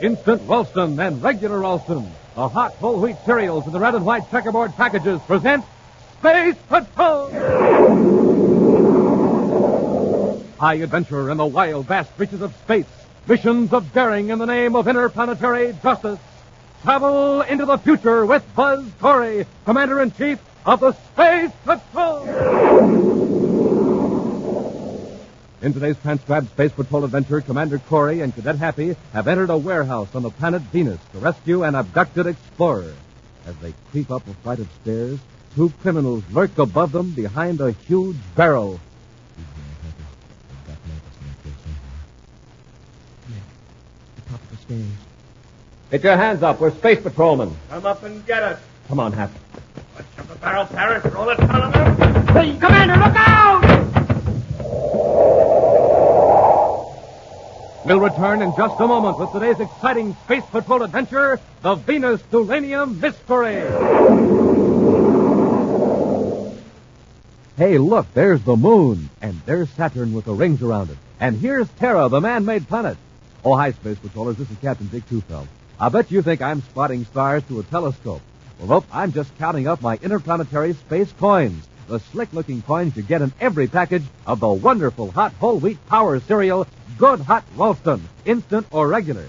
Instant Ralston and regular Ralston, the hot whole wheat cereals in the red and white checkerboard packages present Space Patrol! High adventure in the wild, vast reaches of space. Missions of daring in the name of interplanetary justice. Travel into the future with Buzz Corey, Commander in Chief of the Space Patrol. In today's transcribed Space Patrol adventure, Commander Corey and Cadet Happy have entered a warehouse on the planet Venus to rescue an abducted explorer. As they creep up a flight of stairs, two criminals lurk above them behind a huge barrel. Top of the stairs. Get your hands up. We're space patrolmen. Come up and get us. Come on, Hap. Watch up the barrel, Parrish. Roll it, Colonel. Hey, Commander, look out! We'll return in just a moment with today's exciting Space Patrol adventure, the Venus Tulanium Mystery. Hey, look, there's the moon, and there's Saturn with the rings around it. And here's Terra, the man-made planet. Oh, hi, Space Patrollers. This is Captain Dick Tufeld. I bet you think I'm spotting stars through a telescope. Well, nope, I'm just counting up my interplanetary space coins. The slick-looking coins you get in every package of the wonderful hot whole wheat power cereal, Good Hot Ralston, instant or regular.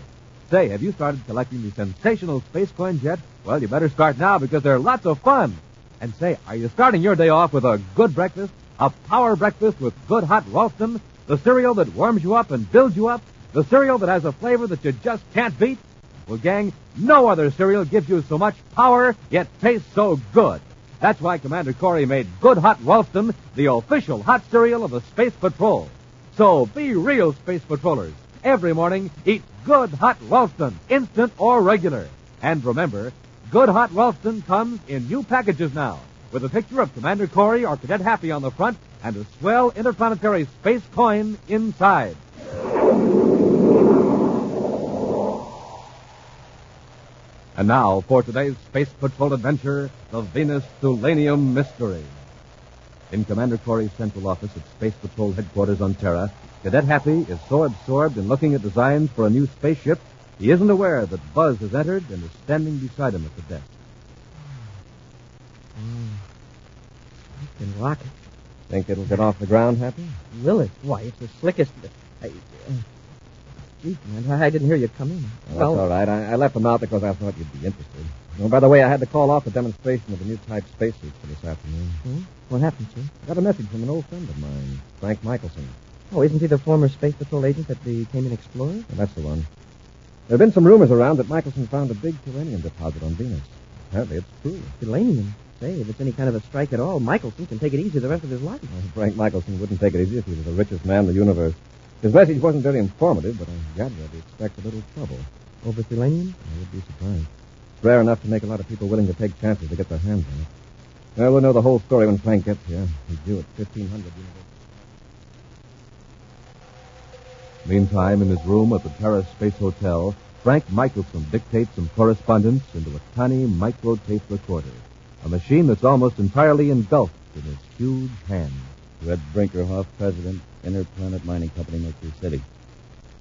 Say, have you started collecting the sensational space coins yet? Well, you better start now because they're lots of fun. And say, are you starting your day off with a good breakfast? A power breakfast with Good Hot Ralston? The cereal that warms you up and builds you up? The cereal that has a flavor that you just can't beat? Well, gang, no other cereal gives you so much power, yet tastes so good. That's why Commander Corey made Good Hot Ralston the official hot cereal of the Space Patrol. So be real Space Patrollers. Every morning, eat Good Hot Ralston, instant or regular. And remember, Good Hot Ralston comes in new packages now, with a picture of Commander Corey or Cadet Happy on the front and a swell interplanetary space coin inside. And now for today's Space Patrol adventure, the Venus Tulanium Mystery. In Commander Corey's central office at Space Patrol headquarters on Terra, Cadet Happy is so absorbed in looking at designs for a new spaceship, he isn't aware that Buzz has entered and is standing beside him at the desk. Can rock it. Think it'll get off the ground, Happy? Will it? Why, it's the slickest. I, uh, gee, Commander, I didn't hear you come in. That's all right. I, I left them out because I thought you'd be interested. Oh, by the way, I had to call off the demonstration of the new type spacesuits for this afternoon. Hmm? What happened, sir? I got a message from an old friend of mine, Frank Michelson. Oh, isn't he the former Space Patrol agent that became an explorer? Well, that's the one. There have been some rumors around that Michelson found a big thulanium deposit on Venus. Apparently, it's true. Thulanium. Say, if it's any kind of a strike at all, Michelson can take it easy the rest of his life. Well, Frank Michelson wouldn't take it easy if he was the richest man in the universe. His message wasn't very informative, but I gather that he expects a little trouble. Over thulanium? I would be surprised. Rare enough to make a lot of people willing to take chances to get their hands on it. Well, we'll know the whole story when Frank gets here. He's due at 1500 University. Meantime, in his room at the Terra Space Hotel, Frank Michelson dictates some correspondence into a tiny micro-tape recorder, a machine that's almost entirely engulfed in his huge hand. Red Brinkerhoff, President, Interplanet Mining Company, Mercury City.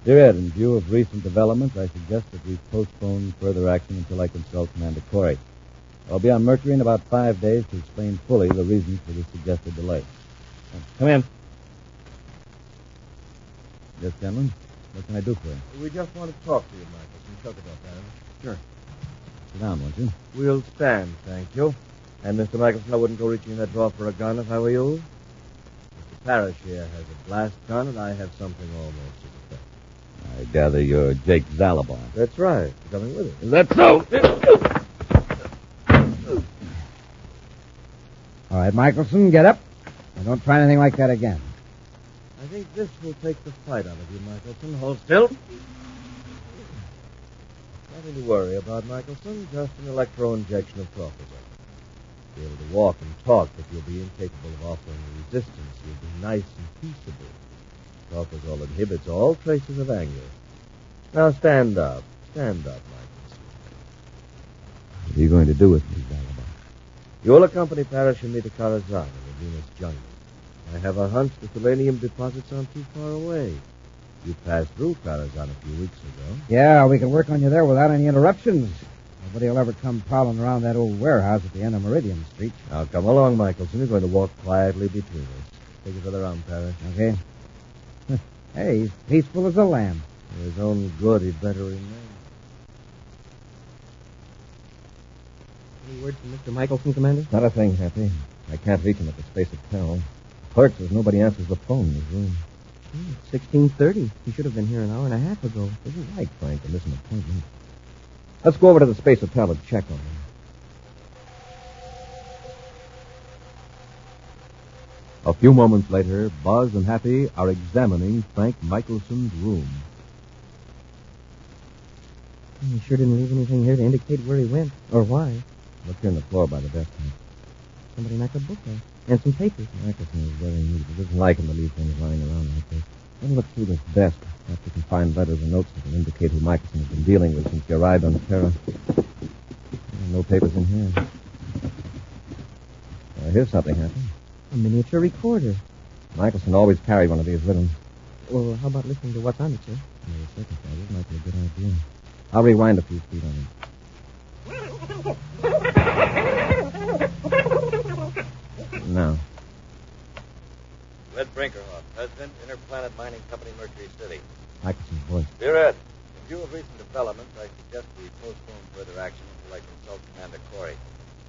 Dear Ed, in view of recent developments, I suggest that we postpone further action until I consult Commander Corey. I'll be on Mercury in about five days to explain fully the reasons for the suggested delay. Come in. Yes, gentlemen. What can I do for you? We just want to talk to you, Michelson. Talk about that. Sure. Sit down, won't you? We'll stand, thank you. And, Mr. Michelson, I wouldn't go reaching in that drawer for a gun if I were you. Mr. Parrish here has a blast gun, and I have something almost as effective. I gather you're Jake Zalabar. That's right. You're coming with us. Is that so? All right, Michelson, get up. And don't try anything like that again. I think this will take the fight out of you, Michelson. Hold still. Nothing to worry about, Michelson. Just an electro injection of cortisone. Be able to walk and talk, but you'll be incapable of offering resistance. You'll be nice and peaceable. Cortisol inhibits all traces of anger. Now stand up. Stand up, Michelson. What are you going to do with me, Zalabar? You'll accompany Parrish and me to Karazhan in the Venus jungle. I have a hunch the thulanium deposits aren't too far away. You passed through Karazhan a few weeks ago. Yeah, we can work on you there without any interruptions. Nobody will ever come prowling around that old warehouse at the end of Meridian Street. Now, come along, Michelson. You're going to walk quietly between us. Take us other arm, Parrish. Okay? hey, he's peaceful as a lamb. For his own good, he'd better remain. Any word from Mr. Michelson, Commander? Not a thing, Happy. I can't reach him at the Space Hotel. Clerk says nobody answers the phone in his room. Hmm, Sixteen thirty. He should have been here an hour and a half ago. Isn't right, Frank, to miss an appointment. Let's go over to the Space Hotel and check on him. A few moments later, Buzz and Happy are examining Frank Michelson's room. He sure didn't leave anything here to indicate where he went or why. Look here on the floor by the desk. Somebody knocked a book out and some papers. Michelson is very neat. It doesn't like him to leave things lying around like this. Let me look through this desk. Perhaps we can find letters and notes that can indicate who Michelson has been dealing with since he arrived on Terra. No papers in here. Uh, here's something, Happy. A miniature recorder. Michelson always carried one of these with him. Well, how about listening to what's on it, sir? Yeah, the second part, This might be a good idea. I'll rewind a few feet on it. Now. Red Brinkerhoff, President, Interplanet Mining Company, Mercury City. Michelson's voice. Dear Ed, in view of recent developments, I suggest we postpone further action until I consult Commander Corey.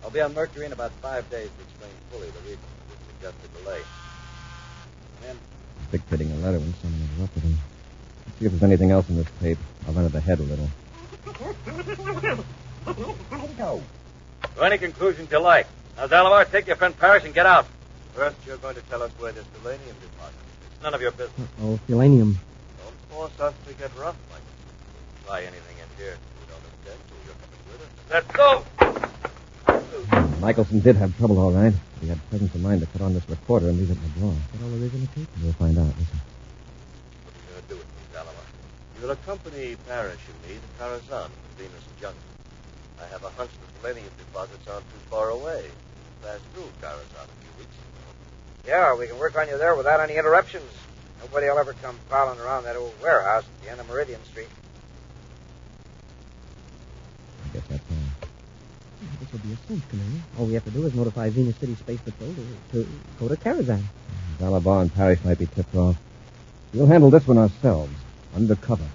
I'll be on Mercury in about five days to explain fully the reasons for a suggested delay. And Dictating a letter when someone interrupted him. Let's see if there's anything else in this tape. I'll run it ahead a little. to any conclusions you like. Now, Zalabar, take your friend Parrish and get out. First, you're going to tell us where this thulanium deposit is. It's none of your business. Oh, thulanium. Don't force us to get rough, Mike. Try anything in here. We don't intend to. You're coming with us. Let's go. Hmm, Michelson did have trouble, all right. He had presence of mind to put on this recorder and leave it in the drawer. That all there is in the tape? We'll find out. Listen. What are you going to do with me, Zalabar? You'll accompany Parrish and me to Karazhan, Venus Junction. I have a hunch that the thulanium deposits aren't too far away. We passed through Karazhan a few weeks ago. Yeah, we can work on you there without any interruptions. Nobody will ever come prowling around that old warehouse at the end of Meridian Street. I guess that's all. This will be a cinch, Commander. All we have to do is notify Venus City Space Patrol to, to go to Karazhan. And Parrish might be tipped off. We'll handle this one ourselves, undercover.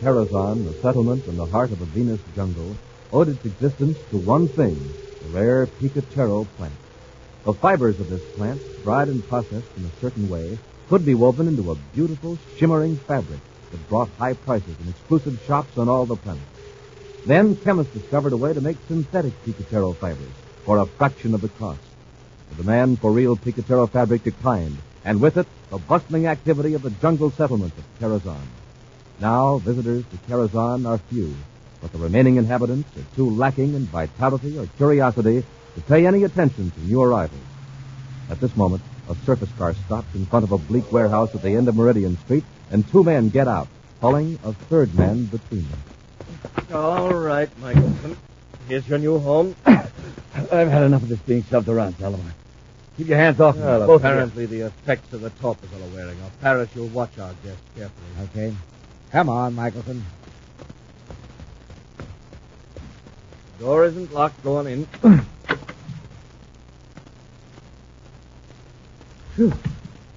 Karazhan, the settlement in the heart of a Venus jungle, owed its existence to one thing, the rare Picatero plant. The fibers of this plant, dried and processed in a certain way, could be woven into a beautiful, shimmering fabric that brought high prices in exclusive shops on all the planet. Then chemists discovered a way to make synthetic Picatero fibers for a fraction of the cost. The demand for real Picatero fabric declined, and with it, the bustling activity of the jungle settlement of Karazhan. Now, visitors to Karazhan are few, but the remaining inhabitants are too lacking in vitality or curiosity to pay any attention to new arrivals. At this moment, a surface car stops in front of a bleak warehouse at the end of Meridian Street, and two men get out, pulling a third man between them. All right, Michelson. Here's your new home. I've had enough of this being shoved around, Salomon. Keep your hands off me. Well, both apparently the effects of the torpors are wearing off. Parrish, you'll watch our guest carefully. Okay. Come on, Michelson. Door isn't locked. Go on in. Phew.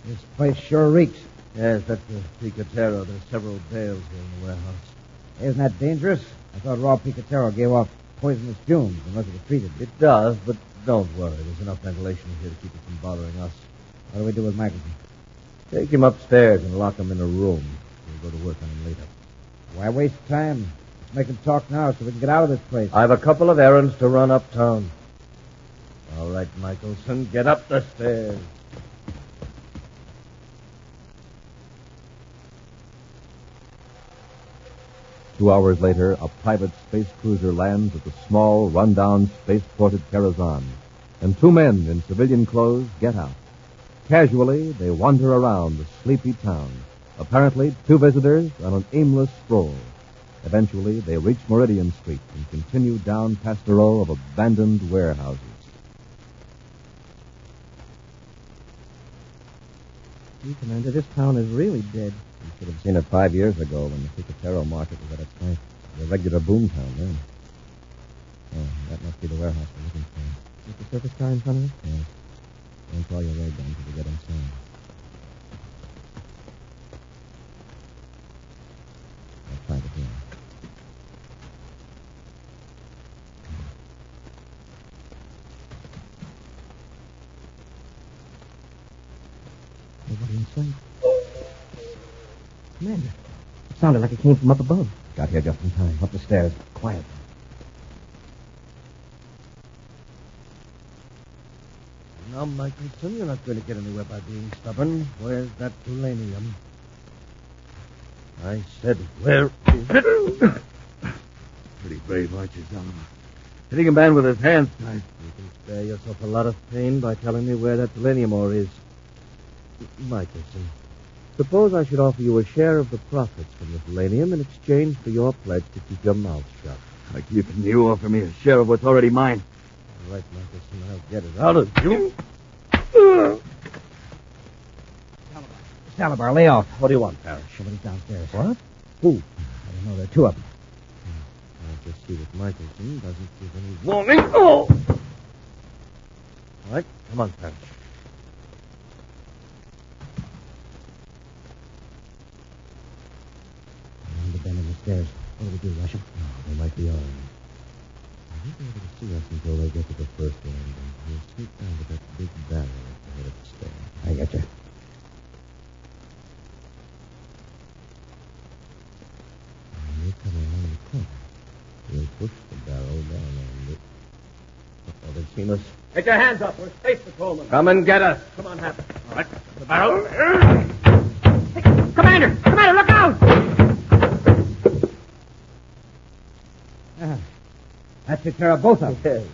This place sure reeks. yes, that's the Picatero. There's several bales here in the warehouse. Isn't that dangerous? I thought raw Picatero gave off poisonous fumes unless it was treated. It does, but don't worry. There's enough ventilation here to keep it from bothering us. What do we do with Michelson? Take him upstairs and lock him in a room. We'll go to work on him later. Why waste time? Let's make him talk now so we can get out of this place. I have a couple of errands to run uptown. All right, Michelson, get up the stairs. Two hours later, a private space cruiser lands at the small, rundown spaceport at Karazhan, and two men in civilian clothes get out. Casually, they wander around the sleepy town, apparently two visitors on an aimless stroll. Eventually, they reach Meridian Street and continue down past a row of abandoned warehouses. Commander, this town is really dead. You should have seen it five years ago when the Picatero market was at its height. It was a regular boom town then. Oh, that must be the warehouse we're looking for. With the surface car in front of us? Yes. Don't draw your ray down until we get inside. I'll try the door. Nobody in sight. Commander, it sounded like it came from up above. Got here just in time. Up the stairs. Quiet. Now, Michelson, you're not going to get anywhere by being stubborn. Where's that thulanium? I said, where is it? Pretty brave, aren't you, Solomon? Hitting a man with his hands tied. You can spare yourself a lot of pain by telling me where that thulanium ore is. Michelson, suppose I should offer you a share of the profits from the thulanium in exchange for your pledge to keep your mouth shut. I keep you offer me a share of what's already mine. All right, Michelson, I'll get it out of you. Zalabar, lay off. What do you want, Parrish? Somebody's downstairs. What? Who? I don't know. There are two of them. Hmm. I'll just see that Michelson doesn't give any warning. Oh! All right, come on, Parrish. Behind the bend in the stairs. What do we do, Russian? They might be armed. They won't be able to see us until they get to the first landing. We'll sneak down to that big barrel at the head of the stairs. I got you. When you come around the corner, we'll push the barrel down on it. Oh, they've seen us. Get your hands up. We're space patrolmen. Come and get us. Come on, Hap. All right, the barrel. Commander! Commander, that took care of both of them. Okay.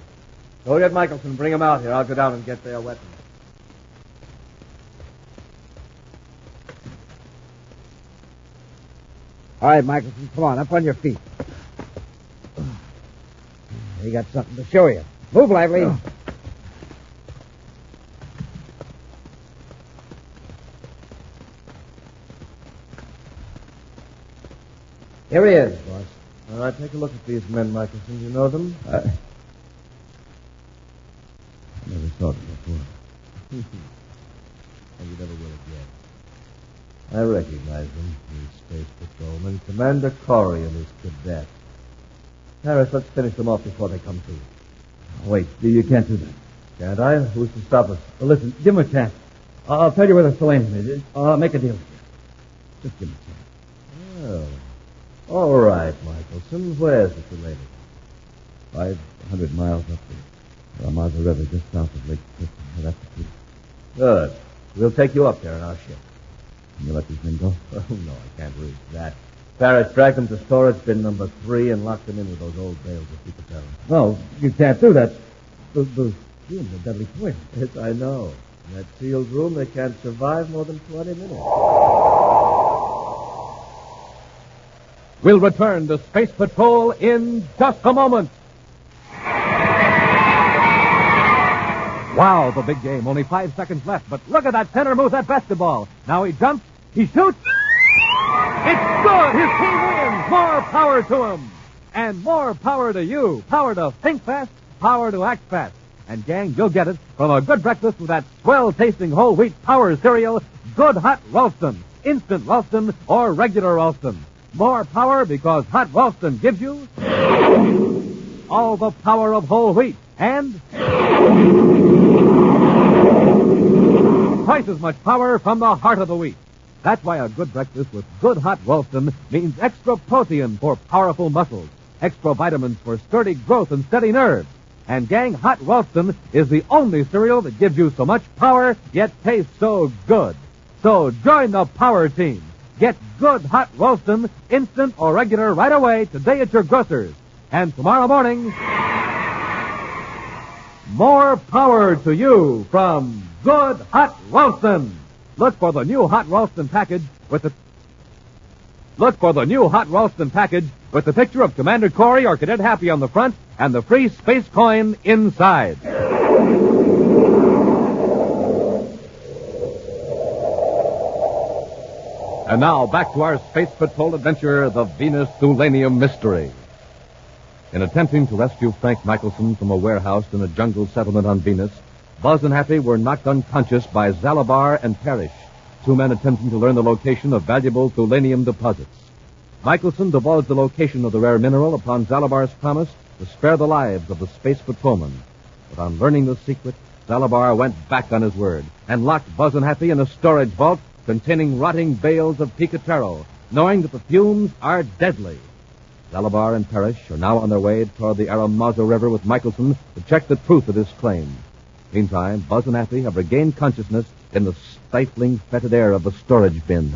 Go get Michelson. Bring him out here. I'll go down and get their weapons. All right, Michelson, come on, up on your feet. We got something to show you. Move lively. Here he is. All right, take a look at these men, Michelson. You know them? I never saw them before. And you never will again. I recognize them, these space patrolmen. Commander Corey and his cadet. Harris, let's finish them off before they come to. you. Wait, you can't do that. Can't I? Who's to stop us? Well, listen, give him a chance. I'll I'll tell you where the thulanium is. I'll make a deal with you. Just give him a chance. Oh. All right, Michelson. Where's the lady? Five hundred miles up the uh, Ramaza River, just south of Lake Clifton. That's the key. Good. We'll take you up there in our ship. Can you let these men go? Oh, no, I can't risk that. Parrish, drag them to storage bin number three and lock them in with those old bales of Picatero. No, you can't do that. Those, those fumes are deadly poison. Yes, I know. In that sealed room, they can't survive more than 20 minutes. We'll return to Space Patrol in just a moment. Wow, the big game. Only five seconds left. But look at that center move, that basketball. Now he jumps. He shoots. It's good. His team wins. More power to him. And more power to you. Power to think fast. Power to act fast. And gang, you'll get it from a good breakfast with that swell tasting whole wheat power cereal, Good Hot Ralston. Instant Ralston or regular Ralston. More power because Hot Ralston gives you all the power of whole wheat and twice as much power from the heart of the wheat. That's why a good breakfast with good hot Ralston means extra protein for powerful muscles, extra vitamins for sturdy growth and steady nerves. And gang, hot Ralston is the only cereal that gives you so much power yet tastes so good. So join the power team. Get good hot Ralston, instant or regular right away today at your grocer's. And tomorrow morning, more power to you from Good Hot Ralston. Look for the new Hot Ralston package with the Look for the new Hot Ralston package with the picture of Commander Corey or Cadet Happy on the front and the free space coin inside. And now, back to our Space Patrol adventure, the Venus Thulanium Mystery. In attempting to rescue Frank Michelson from a warehouse in a jungle settlement on Venus, Buzz and Happy were knocked unconscious by Zalabar and Parrish, two men attempting to learn the location of valuable thulanium deposits. Michelson divulged the location of the rare mineral upon Zalabar's promise to spare the lives of the space patrolmen. But on learning the secret, Zalabar went back on his word and locked Buzz and Happy in a storage vault containing rotting bales of Picatero, knowing that the fumes are deadly. Zalabar and Parrish are now on their way toward the Aramazo River with Michelson to check the truth of this claim. Meantime, Buzz and Happy have regained consciousness in the stifling, fetid air of the storage bin.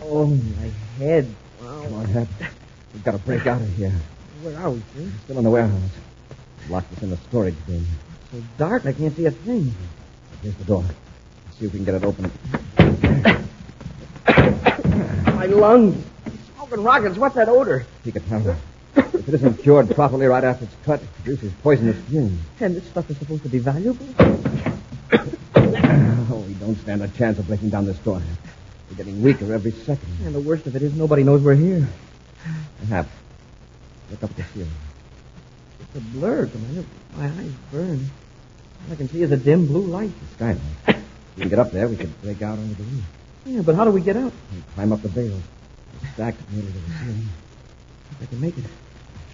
Oh, my head. Wow. Come on, Hap. We've got to break out of here. Where are we, sir? Still in the warehouse. Locked us in the storage bin. It's So dark, I can't see a thing. Here's the door. See if we can get it open. My lungs. Smoking rockets. What's that odor? Picatero. if it isn't cured properly right after it's cut, it produces poisonous fumes. And this stuff is supposed to be valuable? Oh, we don't stand a chance of breaking down this door. We're getting weaker every second. And the worst of it is nobody knows we're here. Hap, look up at the ceiling. It's a blur, Commander. My eyes burn. All I can see is a dim blue light. The skylight. We can get up there, we could break out onto the roof. Yeah, but how do we get out? And climb up the bales. They're stacked nearly to the ceiling. If I can make it.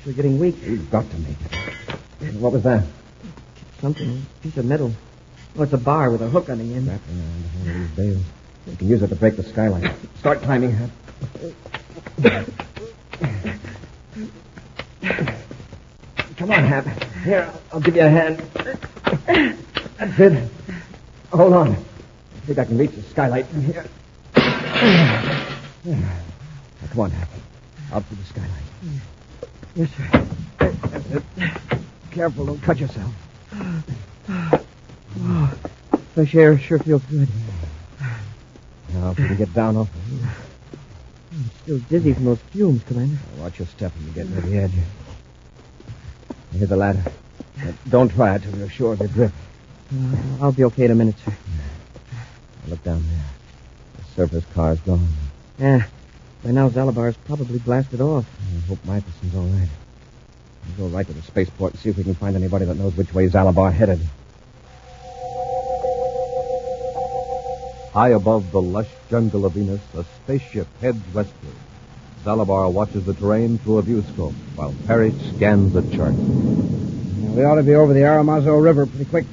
We're getting weak. We've got to make it. What was that? Something. A piece of metal. Oh, it's a bar with a hook on the end. Wrapped around uh, one of these bales. We can use it to break the skylight. Start climbing, Hap. Come on, Hap. Here, I'll give you a hand. That's it. Hold on. I think I can reach the skylight from here. Now, come on, Hap. Out through the skylight. Yes, sir. Careful, don't cut yourself. Oh, fresh air sure feels good. Now, if we can get down off. I'm still dizzy from those fumes, Commander. Now, watch your step when you get near the edge. Here's the ladder. Don't try it till you're sure of your grip. Uh, I'll be okay in a minute, sir. Look down there. The surface car's gone. Yeah. By now, Zalabar's probably blasted off. I hope Michelson's all right. We'll go right to the spaceport and see if we can find anybody that knows which way Zalabar headed. High above the lush jungle of Venus, a spaceship heads westward. Zalabar watches the terrain through a viewscope, while Parrish scans the chart. We ought to be over the Aramazo River pretty quick.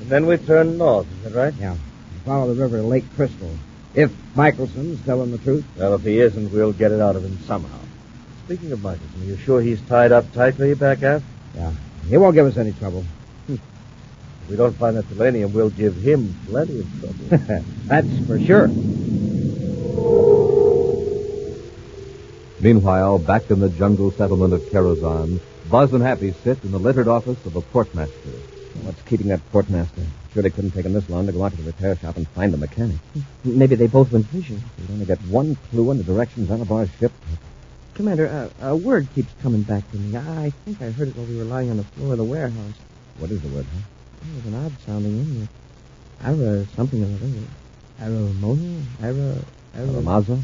And then we turn north, is that right? Yeah. Follow the river to Lake Crystal. If Michelson's telling the truth. Well, if he isn't, we'll get it out of him somehow. Speaking of Michelson, are you sure he's tied up tightly back aft? Yeah. He won't give us any trouble. If we don't find that thulanium, we'll give him plenty of trouble. That's for sure. Meanwhile, back in the jungle settlement of Karazan, Buzz and Happy sit in the littered office of a portmaster. What's keeping that portmaster? Surely couldn't take him this long to go out to the repair shop and find the mechanic. Maybe they both went fishing. We'd only get one clue in the direction Zalabar's ship. Commander, uh, a word keeps coming back to me. I, think I heard it while we were lying on the floor of the warehouse. What is the word, huh? It was an odd sounding in Ara something or other. Aramona? Ara... Ara... Aramazo?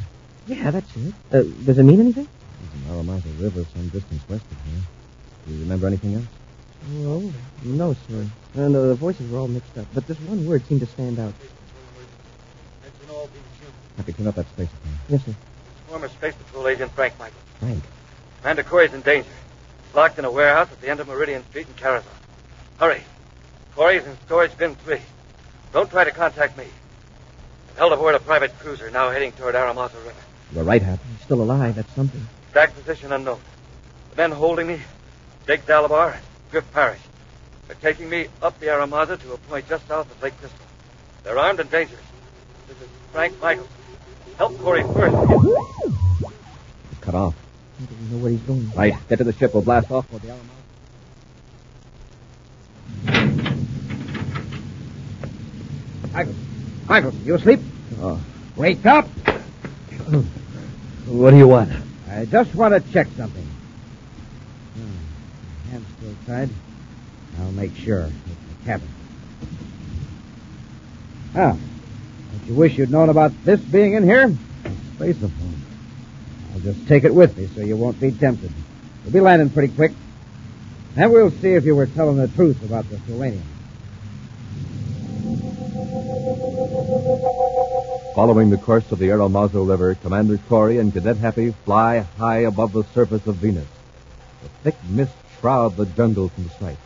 Yeah, that's it. Uh, does it mean anything? There's an Aramazo River some distance west of here. Do you remember anything else? Well, no, sir. Uh, the voices were all mixed up, but this one word seemed to stand out. Happy, turn up that space Yes, sir. Former Space Patrol agent Frank Michael. Frank. Commander Corey's in danger. Locked in a warehouse at the end of Meridian Street in Karazan. Hurry. Corey's in storage bin three. Don't try to contact me. I'm held aboard a private cruiser now heading toward Aramazo River. You're right, Hap. He's still alive. That's something. Exact position unknown. The men holding me, Jake Zalabar and Griff Parrish. They're taking me up the Aramazo to a point just south of Lake Crystal. They're armed and dangerous. This is Frank Michael. Help Corey first. Cut off. He doesn't know where he's going. Right. Get to the ship. We'll blast off for the Alamo. Michael. Michael, you asleep? Oh. Wake up. What do you want? I just want to check something. Hmm. Hand's still tied. I'll make sure. It's the cabin. Ah. Don't you wish you'd known about this being in here? Spaceophone. I'll just take it with me so you won't be tempted. We'll be landing pretty quick. Then we'll see if you were telling the truth about the Thulanium. Following the course of the Aramazo River, Commander Corey and Cadet Happy fly high above the surface of Venus. The thick mist shrouds the jungle from sight,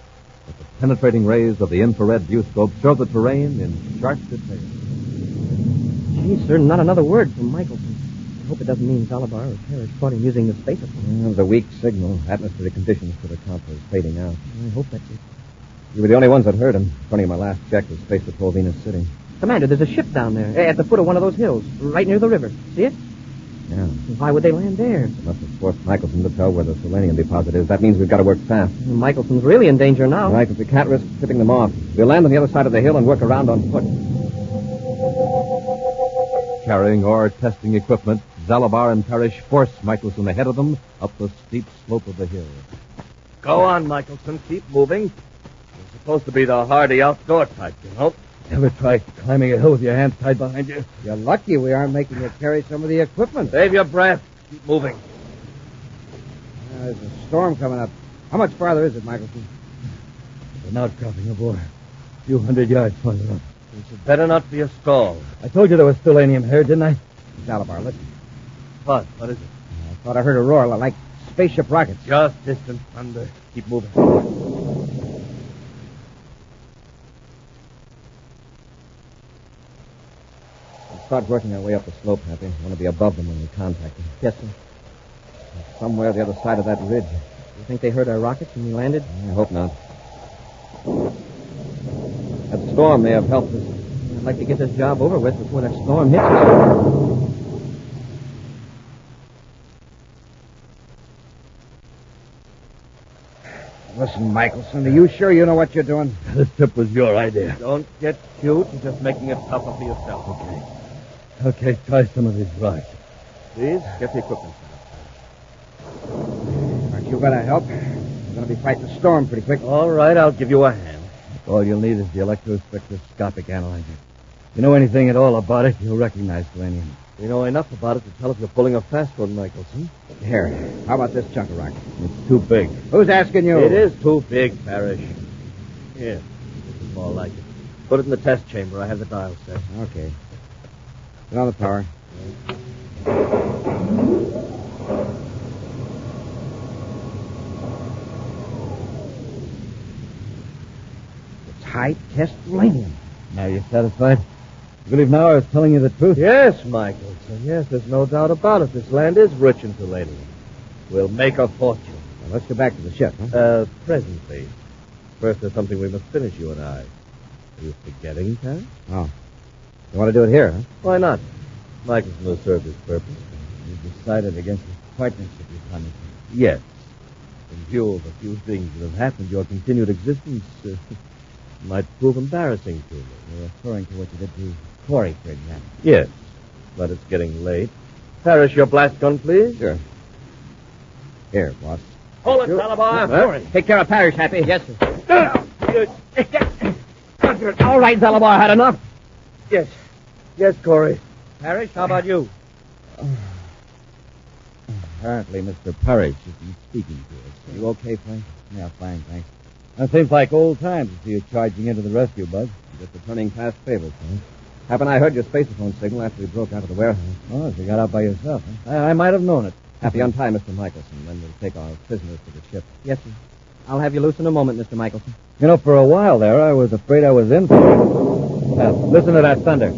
but the penetrating rays of the infrared viewscope show the terrain in sharp detail. Gee, sir, not another word from Michelson. I hope it doesn't mean Zalabar or Parrish caught him using the spaceophone. Well, the weak signal. Atmospheric conditions could account for his fading out. I hope that's it. You were the only ones that heard him. To my last check, was Space Patrol Venus City. Commander, there's a ship down there eh, at the foot of one of those hills, right near the river. See it? Yeah. Why would they land there? It must have forced Michelson to tell where the thulanium deposit is. That means we've got to work fast. Michelson's really in danger now. All right, but we can't risk tipping them off. We'll land on the other side of the hill and work around on foot. Carrying ore testing equipment, Zalabar and Parrish force Michelson ahead of them up the steep slope of the hill. Go on, Michelson. Keep moving. You're supposed to be the hardy outdoor type, you know. Ever try climbing a hill with your hands tied behind you? You're lucky we aren't making you carry some of the equipment. Save your breath. Keep moving. Uh, there's a storm coming up. How much farther is it, Michelson? An outcropping of ore. A few hundred yards farther up. This had better not be a stall. I told you there was thulanium here, didn't I? Zalabar, listen. What? What is it? I thought I heard a roar like spaceship rockets. Just distant thunder. Keep moving. Start working our way up the slope, Happy. I want to be above them when we contact them. Yes, sir. Somewhere the other side of that ridge. You think they heard our rockets when we landed? I hope not. That storm may have helped us. I'd like to get this job over with before that storm hits us. Listen, Michelson, are you sure you know what you're doing? This trip was your idea. Don't get cute. You're just making it tougher for yourself. Okay. Okay, try some of these rocks. Please, get the equipment. Aren't you going to help? We're going to be fighting the storm pretty quick. All right, I'll give you a hand. All you'll need is the electrospectroscopic analyzer. If you know anything at all about it, you'll recognize thulanium. We know enough about it to tell if you're pulling a fast one, Michelson. Here, how about this chunk of rock? It's too big. Who's asking you? It is too big, Parrish. Here, this is more like it. Put it in the test chamber. I have the dial set. Okay. Put on the power. It's high test thulanium. Now you're satisfied? You believe now I was telling you the truth? Yes, Michael. Yes, there's no doubt about it. This land is rich in thulanium. We'll make a fortune. Now, let's go back to the ship, huh? Uh, presently. First, there's something we must finish, you and I. Are you forgetting, Parrish? Oh. You want to do it here, huh? Why not? Michelson will serve his purpose. You decided against this partnership you promised me. Yes. In view of a few things that have happened, your continued existence uh, might prove embarrassing to me. You're referring to what you did to Corey, for example. Yes, but it's getting late. Parrish, your blast gun, please. Sure. Here, boss. Hold it, Zalabar. Take care of Parrish, Happy. Yes, sir. All right, Zalabar, had enough. Yes. Yes, Corey. Parrish, how about you? Apparently, Mr. Parrish isn't speaking to us. Are you okay, Frank? Yeah, fine, thanks. That seems like old times to see you charging into the rescue, Bud. Just returning past favors, huh? Happen I heard your spacephone signal after we broke out of the warehouse. Oh, so you got out by yourself, huh? I, I might have known it. Happy untie Mr. Michelson, then we'll take our prisoners to the ship. Yes, sir. I'll have you loose in a moment, Mr. Michelson. You know, for a while there, I was afraid I was in for it. Now, listen to that thunder.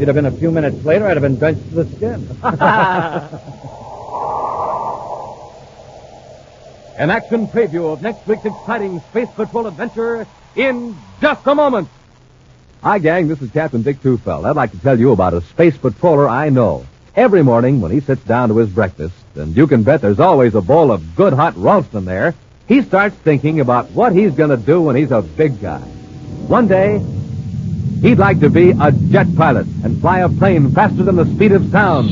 If you'd have been a few minutes later, I'd have been drenched to the skin. An action preview of next week's exciting Space Patrol adventure in just a moment. Hi, gang. This is Captain Dick Tufeld. I'd like to tell you about a space patroller I know. Every morning when he sits down to his breakfast, and you can bet there's always a bowl of good hot Ralston there, he starts thinking about what he's going to do when he's a big guy. One day, he'd like to be a jet pilot and fly a plane faster than the speed of sound.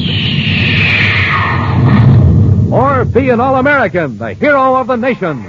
Or be an All-American, the hero of the nation.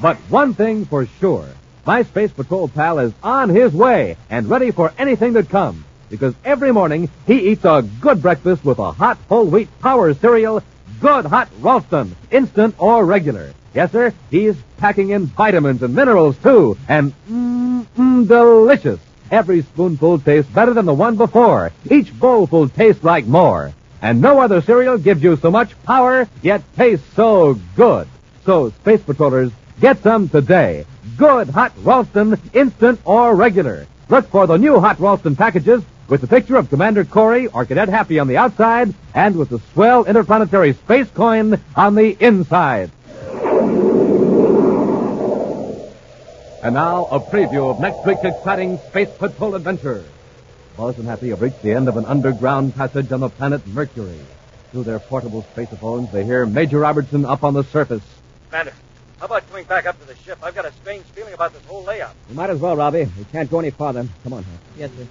But one thing for sure, my Space Patrol pal is on his way and ready for anything that comes. because every morning he eats a good breakfast with a hot whole wheat power cereal, good hot Ralston, instant or regular. Yes, sir, he's packing in vitamins and minerals too, and mmm, mm, delicious. Every spoonful tastes better than the one before. Each bowlful tastes like more. And no other cereal gives you so much power, yet tastes so good. So, Space Patrollers, get some today. Good hot Ralston, instant or regular. Look for the new hot Ralston packages with the picture of Commander Corey or Cadet Happy on the outside and with the swell interplanetary space coin on the inside. And now, a preview of next week's exciting Space Patrol adventure. Buzz and Happy have reached the end of an underground passage on the planet Mercury. Through their portable spacephones, they hear Major Robertson up on the surface. Commander, how about coming back up to the ship? I've got a strange feeling about this whole layout. You might as well, Robbie. We can't go any farther. Come on, Hal. Yes, sir.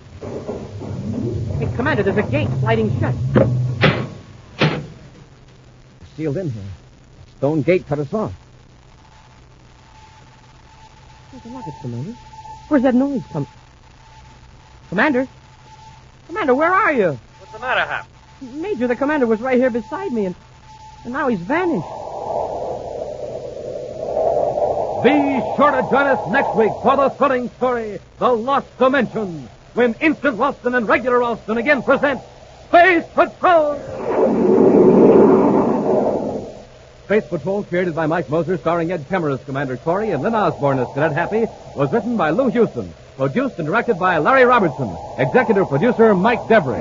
Hey, Commander, there's a gate sliding shut. Sealed in here. Stone gate cut us off. There's a look at Commander. Where's that noise come? Commander? Commander, where are you? What's the matter, Hap? Major, the commander was right here beside me, and, and now he's vanished. Be sure to join us next week for the thrilling story, The Lost Dimension, when Instant Ralston and Regular Ralston again present Space Patrol! Space Patrol, created by Mike Moser, starring Ed Kemmer as Commander Corey and Lyn Osborn as Cadet Happy, was written by Lou Huston, produced and directed by Larry Robertson, executive producer Mike Devery.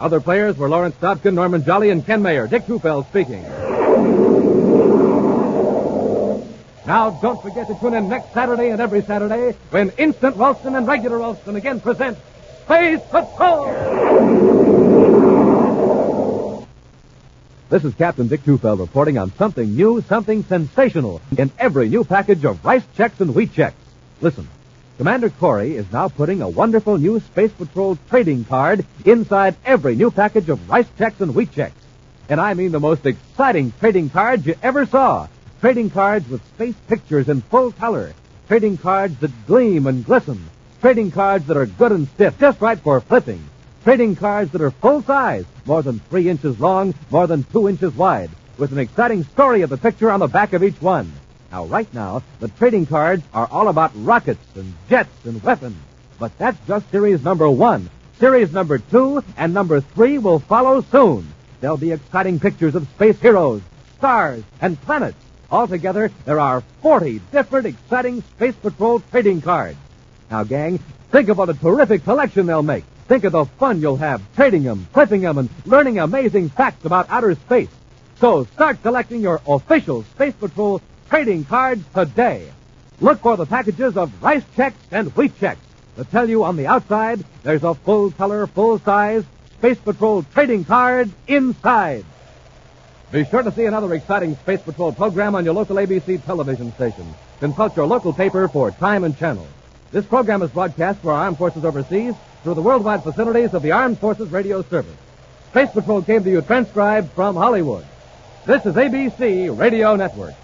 Other players were Lawrence Dobkin, Norman Jolley, and Ken Mayer. Dick Tufeld speaking. Now, don't forget to tune in next Saturday and every Saturday when Instant Ralston and Regular Ralston again present Space Patrol! This is Captain Dick Tufeld reporting on something new, something sensational in every new package of Rice Chex and Wheat Chex. Listen. Commander Corey is now putting a wonderful new Space Patrol trading card inside every new package of Rice Chex and Wheat Chex. And I mean the most exciting trading cards you ever saw. Trading cards with space pictures in full color. Trading cards that gleam and glisten. Trading cards that are good and stiff, just right for flipping. Trading cards that are full size, more than three inches long, more than two inches wide, with an exciting story of the picture on the back of each one. Now, right now, the trading cards are all about rockets and jets and weapons. But that's just series number one. Series number two and number three will follow soon. There'll be exciting pictures of space heroes, stars, and planets. Altogether, there are 40 different exciting Space Patrol trading cards. Now, gang, think of what a terrific collection they'll make. Think of the fun you'll have trading them, flipping them, and learning amazing facts about outer space. So start collecting your official Space Patrol trading cards today. Look for the packages of Rice Chex and Wheat Chex that tell you on the outside there's a full color, full size Space Patrol trading card inside. Be sure to see another exciting Space Patrol program on your local ABC television station. Consult your local paper for time and channel. This program is broadcast for armed forces overseas through the worldwide facilities of the Armed Forces Radio Service. Space Patrol came to you transcribed from Hollywood. This is ABC Radio Network.